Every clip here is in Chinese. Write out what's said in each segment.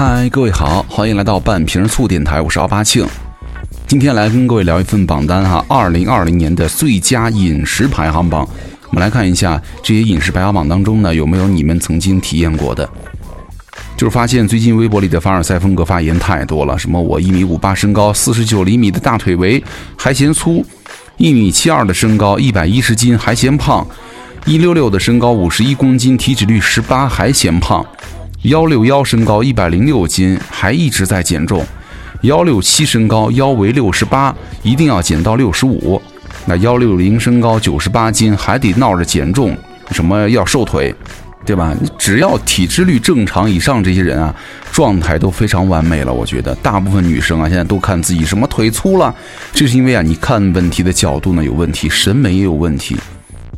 嗨，各位好，欢迎来到半瓶醋电台，我是奥巴庆。今天来跟各位聊一份榜单哈，二零二零年的最佳饮食排行榜。我们来看一下这些饮食排行榜当中呢，有没有你们曾经体验过的？就是发现最近微博里的凡尔赛风格发言太多了，什么我一米五八身高，四十九厘米的大腿围还嫌粗，一米七二的身高，一百一十斤还嫌胖，一六六的身高，五十一公斤，体脂率十八还嫌胖。幺六幺身高一百零六斤，还一直在减重；幺六七身高腰围六十八，一定要减到六十五。那幺六零身高九十八斤，还得闹着减重，什么要瘦腿，对吧？只要体脂率正常以上，这些人啊，状态都非常完美了。我觉得大部分女生啊，现在都看自己什么腿粗了，这是因为啊，你看问题的角度呢有问题，审美也有问题。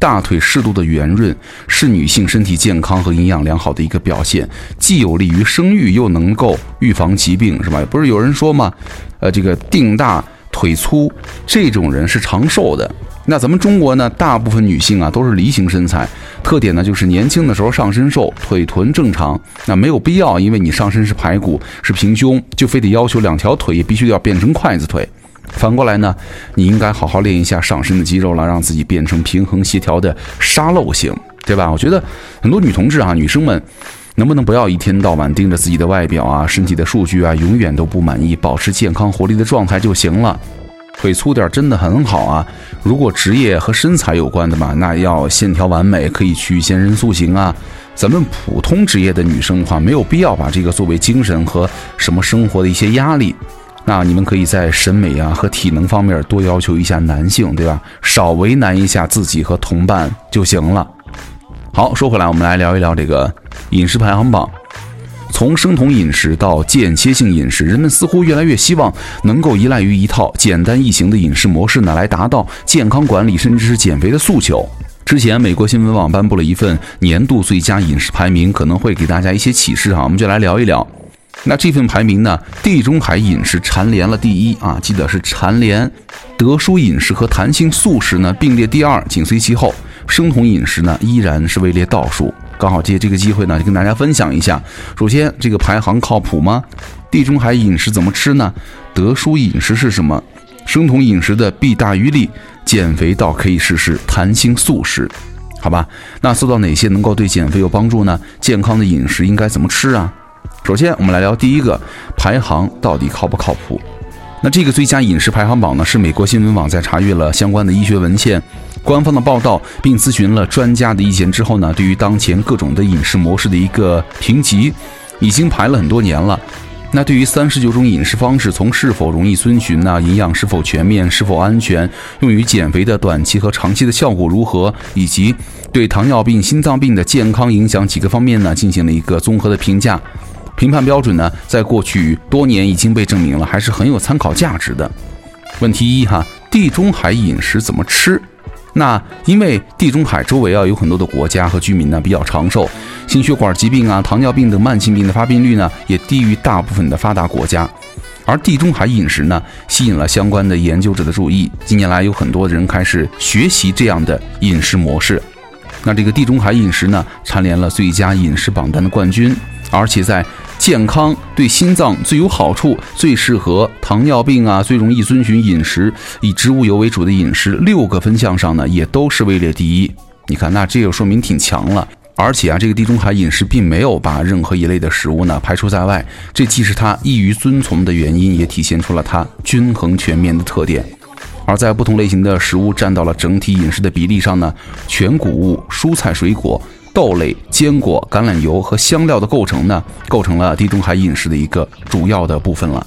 大腿适度的圆润是女性身体健康和营养良好的一个表现，既有利于生育，又能够预防疾病，是吧？不是有人说吗？呃，这个腚大腿粗这种人是长寿的。那咱们中国呢，大部分女性啊都是梨形身材，特点呢就是年轻的时候上身瘦，腿臀正常。那没有必要，因为你上身是排骨是平胸，就非得要求两条腿也必须要变成筷子腿。反过来呢，你应该好好练一下上身的肌肉了，让自己变成平衡协调的沙漏型，对吧？我觉得很多女同志啊，女生们能不能不要一天到晚盯着自己的外表啊、身体的数据啊，永远都不满意，保持健康活力的状态就行了。腿粗点真的很好啊。如果职业和身材有关的嘛，那要线条完美，可以去健身塑形啊。咱们普通职业的女生的话，没有必要把这个作为精神和什么生活的一些压力。那你们可以在审美啊和体能方面多要求一下男性，对吧？少为难一下自己和同伴就行了。好，说回来，我们来聊一聊这个饮食排行榜。从生酮饮食到间歇性饮食，人们似乎越来越希望能够依赖于一套简单易行的饮食模式呢，来达到健康管理甚至是减肥的诉求。之前，美国新闻网颁布了一份年度最佳饮食排名，可能会给大家一些启示哈。我们就来聊一聊。那这份排名呢？地中海饮食蝉联了第一啊，记得是蝉联。德叔饮食和弹性素食呢并列第二，紧随其后。生酮饮食呢依然是位列倒数。刚好借这个机会呢，就跟大家分享一下。首先，这个排行靠谱吗？地中海饮食怎么吃呢？德叔饮食是什么？生酮饮食的弊大于利，减肥倒可以试试弹性素食，好吧？那搜到哪些能够对减肥有帮助呢？健康的饮食应该怎么吃啊？首先，我们来聊第一个排行到底靠不靠谱？那这个最佳饮食排行榜呢，是美国新闻网在查阅了相关的医学文献、官方的报道，并咨询了专家的意见之后呢，对于当前各种的饮食模式的一个评级，已经排了很多年了。那对于三十九种饮食方式，从是否容易遵循呢？营养是否全面？是否安全？用于减肥的短期和长期的效果如何？以及对糖尿病、心脏病的健康影响几个方面呢，进行了一个综合的评价。评判标准呢，在过去多年已经被证明了，还是很有参考价值的。问题一哈，地中海饮食怎么吃？那因为地中海周围啊有很多的国家和居民呢比较长寿，心血管疾病啊、糖尿病等慢性病的发病率呢也低于大部分的发达国家。而地中海饮食呢，吸引了相关的研究者的注意。近年来，有很多人开始学习这样的饮食模式。那这个地中海饮食呢，蝉联了最佳饮食榜单的冠军，而且在健康对心脏最有好处、最适合糖尿病啊、最容易遵循饮食以植物油为主的饮食六个分项上呢，也都是位列第一。你看，那这个说明挺强了。而且啊，这个地中海饮食并没有把任何一类的食物呢排除在外，这既是它易于遵从的原因，也体现出了它均衡全面的特点。而在不同类型的食物占到了整体饮食的比例上呢，全谷物、蔬菜、水果。豆类、坚果、橄榄油和香料的构成呢，构成了地中海饮食的一个主要的部分了。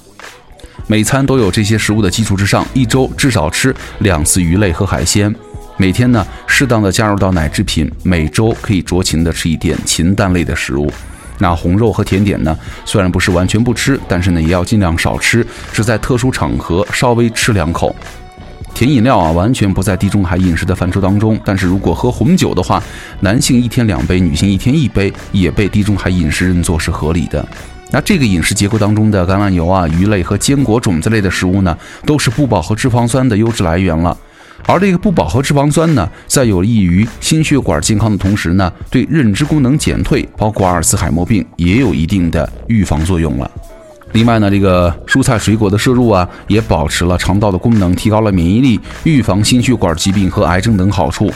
每餐都有这些食物的基础之上，一周至少吃两次鱼类和海鲜。每天呢，适当的加入到奶制品。每周可以酌情的吃一点禽蛋类的食物。那红肉和甜点呢，虽然不是完全不吃，但是呢，也要尽量少吃，只在特殊场合稍微吃两口。甜饮料啊，完全不在地中海饮食的范畴当中。但是如果喝红酒的话，男性一天两杯，女性一天一杯，也被地中海饮食认作是合理的。那这个饮食结构当中的橄榄油啊、鱼类和坚果种子类的食物呢，都是不饱和脂肪酸的优质来源了。而这个不饱和脂肪酸呢，在有利于心血管健康的同时呢，对认知功能减退，包括阿尔茨海默病，也有一定的预防作用了。另外呢，这个蔬菜水果的摄入啊，也保持了肠道的功能，提高了免疫力，预防心血管疾病和癌症等好处。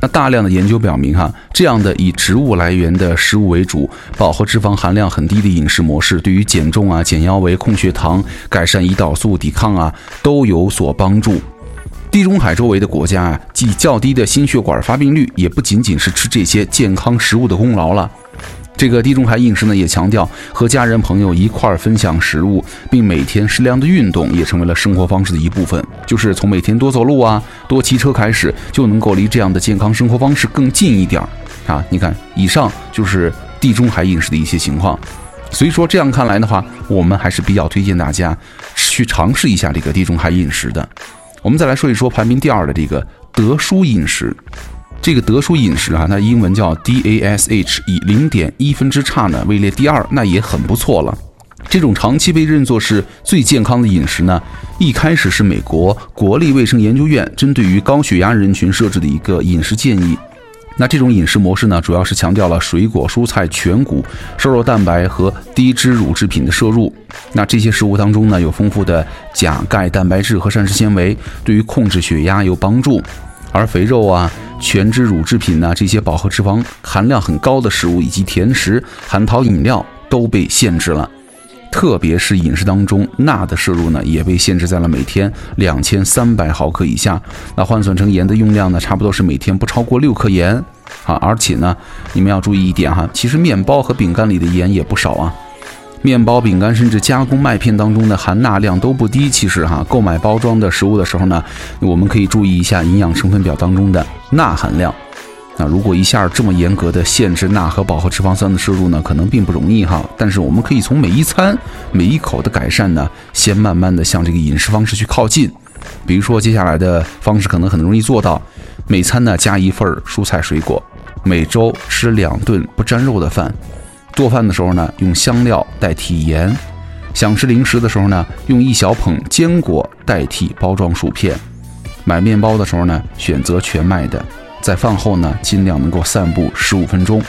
那大量的研究表明，哈，这样的以植物来源的食物为主、饱和脂肪含量很低的饮食模式，对于减重啊、减腰围、控血糖、改善胰岛素抵抗啊，都有所帮助。地中海周围的国家啊，既较低的心血管发病率，也不仅仅是吃这些健康食物的功劳了。这个地中海饮食呢，也强调和家人朋友一块儿分享食物，并每天适量的运动，也成为了生活方式的一部分。就是从每天多走路啊，多骑车开始，就能够离这样的健康生活方式更近一点儿啊！你看，以上就是地中海饮食的一些情况。所以说，这样看来的话，我们还是比较推荐大家去尝试一下这个地中海饮食的。我们再来说一说排名第二的这个德叔饮食。这个德叔饮食啊，它英文叫 DASH，以零点一分之差呢位列第二，那也很不错了。这种长期被认作是最健康的饮食呢，一开始是美国国立卫生研究院针对于高血压人群设置的一个饮食建议。那这种饮食模式呢，主要是强调了水果、蔬菜、全谷、瘦肉蛋白和低脂乳制品的摄入。那这些食物当中呢，有丰富的钾、钙、蛋白质和膳食纤维，对于控制血压有帮助。而肥肉啊、全脂乳制品呢，这些饱和脂肪含量很高的食物，以及甜食、含糖饮料都被限制了。特别是饮食当中钠的摄入呢，也被限制在了每天两千三百毫克以下。那换算成盐的用量呢，差不多是每天不超过六克盐啊。而且呢，你们要注意一点哈，其实面包和饼干里的盐也不少啊。面包、饼干，甚至加工麦片当中的含钠量都不低。其实哈，购买包装的食物的时候呢，我们可以注意一下营养成分表当中的钠含量。那如果一下这么严格的限制钠和饱和脂肪酸的摄入呢，可能并不容易哈。但是我们可以从每一餐、每一口的改善呢，先慢慢的向这个饮食方式去靠近。比如说接下来的方式可能很容易做到，每餐呢加一份蔬菜水果，每周吃两顿不沾肉的饭。做饭的时候呢，用香料代替盐；想吃零食的时候呢，用一小捧坚果代替包装薯片；买面包的时候呢，选择全麦的；在饭后呢，尽量能够散步十五分钟。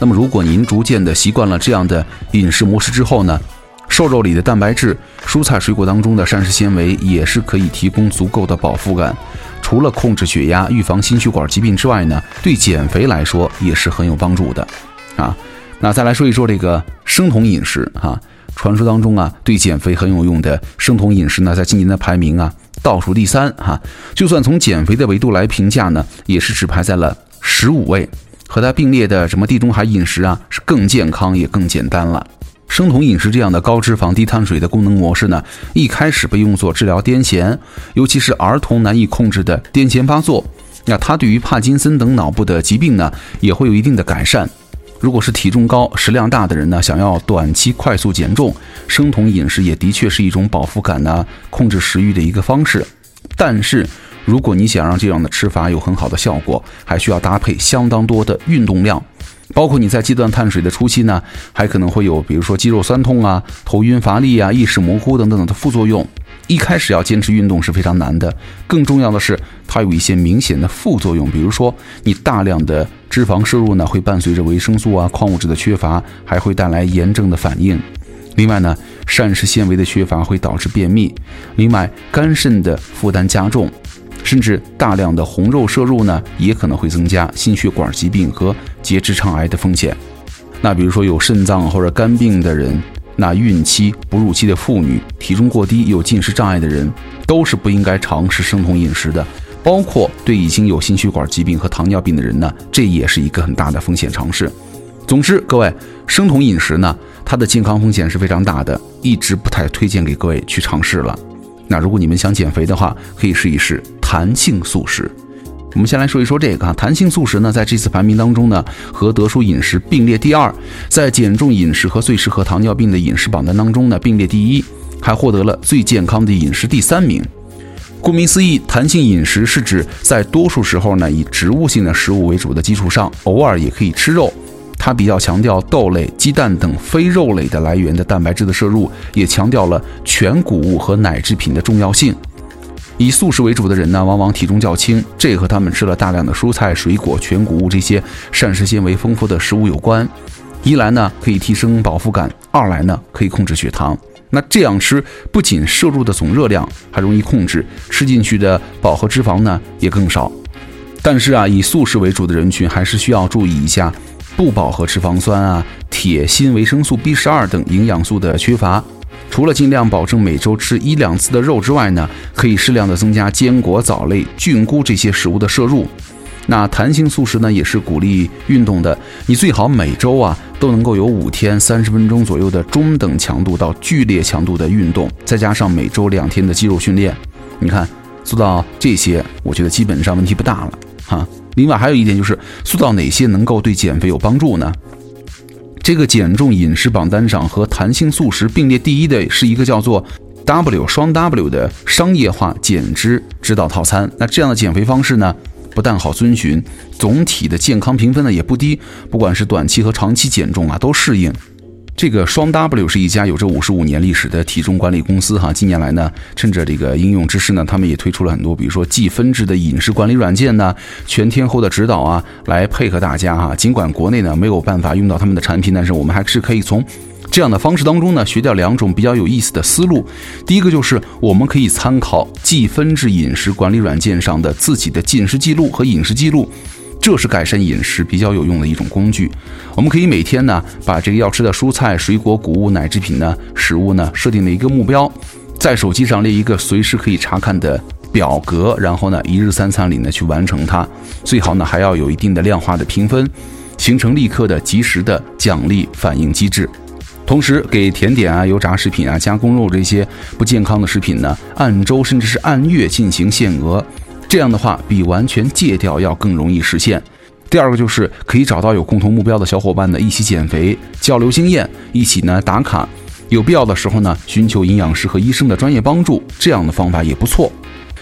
那么，如果您逐渐的习惯了这样的饮食模式之后呢，瘦肉里的蛋白质、蔬菜水果当中的膳食纤维也是可以提供足够的饱腹感。除了控制血压、预防心血管疾病之外呢，对减肥来说也是很有帮助的，啊。那再来说一说这个生酮饮食哈，传说当中啊，对减肥很有用的生酮饮食呢，在今年的排名啊倒数第三哈。就算从减肥的维度来评价呢，也是只排在了十五位，和它并列的什么地中海饮食啊，是更健康也更简单了。生酮饮食这样的高脂肪低碳水的功能模式呢，一开始被用作治疗癫痫，尤其是儿童难以控制的癫痫发作，那它对于帕金森等脑部的疾病呢，也会有一定的改善。如果是体重高、食量大的人呢，想要短期快速减重，生酮饮食也的确是一种饱腹感呢、控制食欲的一个方式。但是，如果你想让这样的吃法有很好的效果，还需要搭配相当多的运动量，包括你在戒断碳水的初期呢，还可能会有比如说肌肉酸痛啊、头晕乏力啊、意识模糊等等的副作用。一开始要坚持运动是非常难的，更重要的是它有一些明显的副作用，比如说你大量的脂肪摄入呢，会伴随着维生素啊、矿物质的缺乏，还会带来炎症的反应。另外呢，膳食纤维的缺乏会导致便秘。另外，肝肾的负担加重，甚至大量的红肉摄入呢，也可能会增加心血管疾病和结直肠癌的风险。那比如说有肾脏或者肝病的人。那孕期、哺乳期的妇女、体重过低、有进食障碍的人，都是不应该尝试生酮饮食的。包括对已经有心血管疾病和糖尿病的人呢，这也是一个很大的风险尝试。总之，各位，生酮饮食呢，它的健康风险是非常大的，一直不太推荐给各位去尝试了。那如果你们想减肥的话，可以试一试弹性素食。我们先来说一说这个啊，弹性素食呢，在这次排名当中呢，和德叔饮食并列第二，在减重饮食和最适合糖尿病的饮食榜单当中呢，并列第一，还获得了最健康的饮食第三名。顾名思义，弹性饮食是指在多数时候呢，以植物性的食物为主的基础上，偶尔也可以吃肉。它比较强调豆类、鸡蛋等非肉类的来源的蛋白质的摄入，也强调了全谷物和奶制品的重要性。以素食为主的人呢，往往体重较轻，这和他们吃了大量的蔬菜、水果、全谷物这些膳食纤维丰富的食物有关。一来呢，可以提升饱腹感；二来呢，可以控制血糖。那这样吃不仅摄入的总热量还容易控制，吃进去的饱和脂肪呢也更少。但是啊，以素食为主的人群还是需要注意一下不饱和脂肪酸啊、铁、锌、维生素 B 十二等营养素的缺乏。除了尽量保证每周吃一两次的肉之外呢，可以适量的增加坚果、藻类、菌菇这些食物的摄入。那弹性素食呢，也是鼓励运动的。你最好每周啊都能够有五天三十分钟左右的中等强度到剧烈强度的运动，再加上每周两天的肌肉训练。你看做到这些，我觉得基本上问题不大了哈。另外还有一点就是，做到哪些能够对减肥有帮助呢？这个减重饮食榜单上和弹性素食并列第一的是一个叫做 W 双 W 的商业化减脂指导套餐。那这样的减肥方式呢，不但好遵循，总体的健康评分呢也不低。不管是短期和长期减重啊，都适应。这个双 W 是一家有着五十五年历史的体重管理公司哈。近年来呢，趁着这个应用之势呢，他们也推出了很多，比如说计分制的饮食管理软件呢，全天候的指导啊，来配合大家哈。尽管国内呢没有办法用到他们的产品，但是我们还是可以从这样的方式当中呢，学掉两种比较有意思的思路。第一个就是我们可以参考计分制饮食管理软件上的自己的进食记录和饮食记录。这是改善饮食比较有用的一种工具。我们可以每天呢，把这个要吃的蔬菜、水果、谷物、奶制品呢，食物呢，设定了一个目标，在手机上列一个随时可以查看的表格，然后呢，一日三餐里呢去完成它。最好呢，还要有一定的量化的评分，形成立刻的及时的奖励反应机制。同时，给甜点啊、油炸食品啊、加工肉这些不健康的食品呢，按周甚至是按月进行限额。这样的话，比完全戒掉要更容易实现。第二个就是可以找到有共同目标的小伙伴呢，一起减肥，交流经验，一起呢打卡。有必要的时候呢，寻求营养师和医生的专业帮助，这样的方法也不错。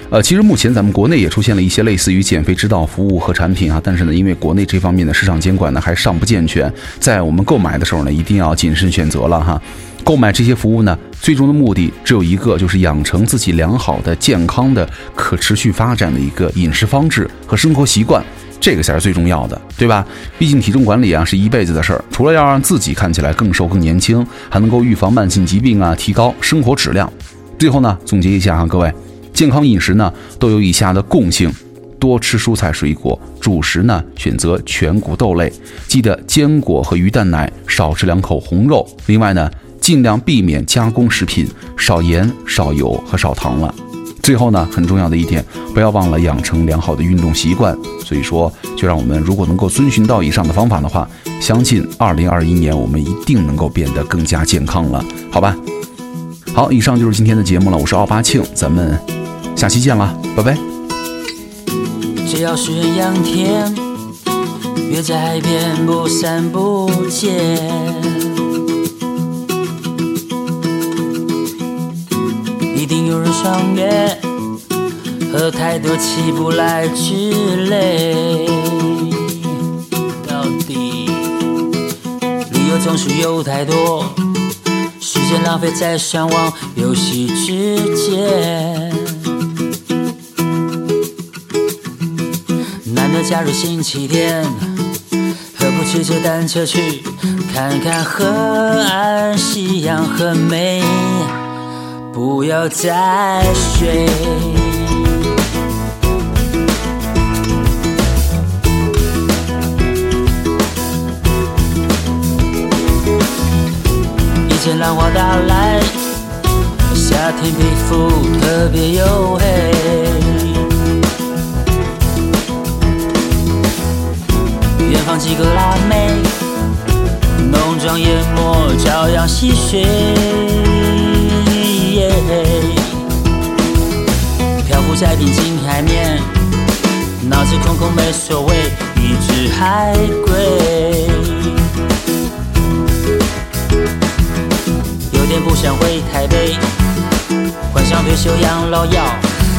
呃，其实目前咱们国内也出现了一些类似于减肥指导服务和产品啊，但是呢，因为国内这方面的市场监管呢还尚不健全，在我们购买的时候呢，一定要谨慎选择了哈。购买这些服务呢，最终的目的只有一个，就是养成自己良好的、健康的、可持续发展的一个饮食方式和生活习惯，这个才是最重要的，对吧？毕竟体重管理啊是一辈子的事儿，除了要让自己看起来更瘦、更年轻，还能够预防慢性疾病啊，提高生活质量。最后呢，总结一下哈，各位，健康饮食呢都有以下的共性：多吃蔬菜水果，主食呢选择全谷豆类，记得坚果和鱼蛋奶，少吃两口红肉。另外呢。尽量避免加工食品，少盐、少油和少糖了。最后呢，很重要的一点，不要忘了养成良好的运动习惯。所以说，就让我们如果能够遵循到以上的方法的话，相信二零二一年我们一定能够变得更加健康了，好吧？好，以上就是今天的节目了。我是奥巴庆，咱们下期见了，拜拜。只要是阳天，约在海边不散不见。一定有人赏月，喝太多起不来之类。到底理由总是有太多，时间浪费在上网游戏之间。假日星期天，何不骑着单车去看看河岸，夕阳很美。不要再睡。一阵浪花打来，夏天皮肤特别黝黑。远方几个辣妹，浓妆艳抹，朝阳戏水。漂浮在平静海面，脑子空空没所谓，一只海龟。有点不想回台北，幻想退休养老药，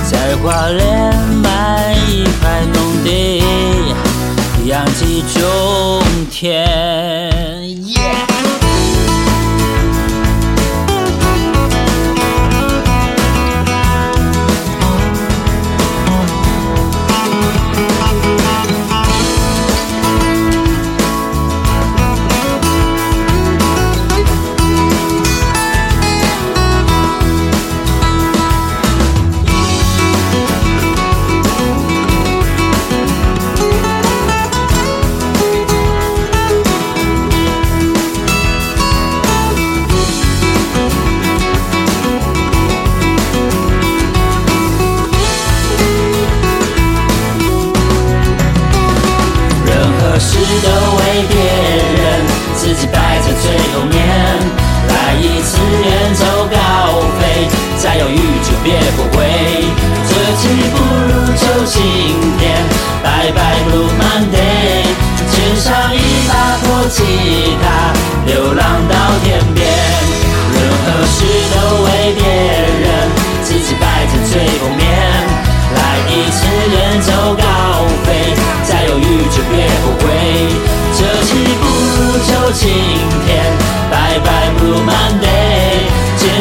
在花莲买一块农地，养鸡种田。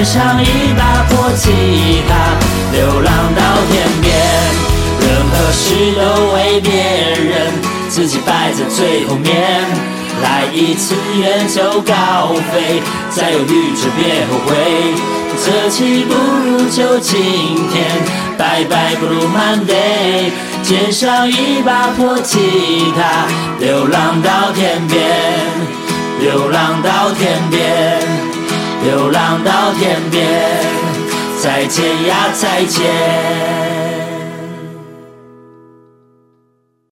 上一把破吉他，流浪到天边。任何事都为别人，自己摆在最后面。来一次远走高飞，再犹豫就别后悔。这期不如就今天，拜拜 Blue Monday，肩上一把破吉他，流浪到天边，流浪到天边，流浪到天边，再见呀再见。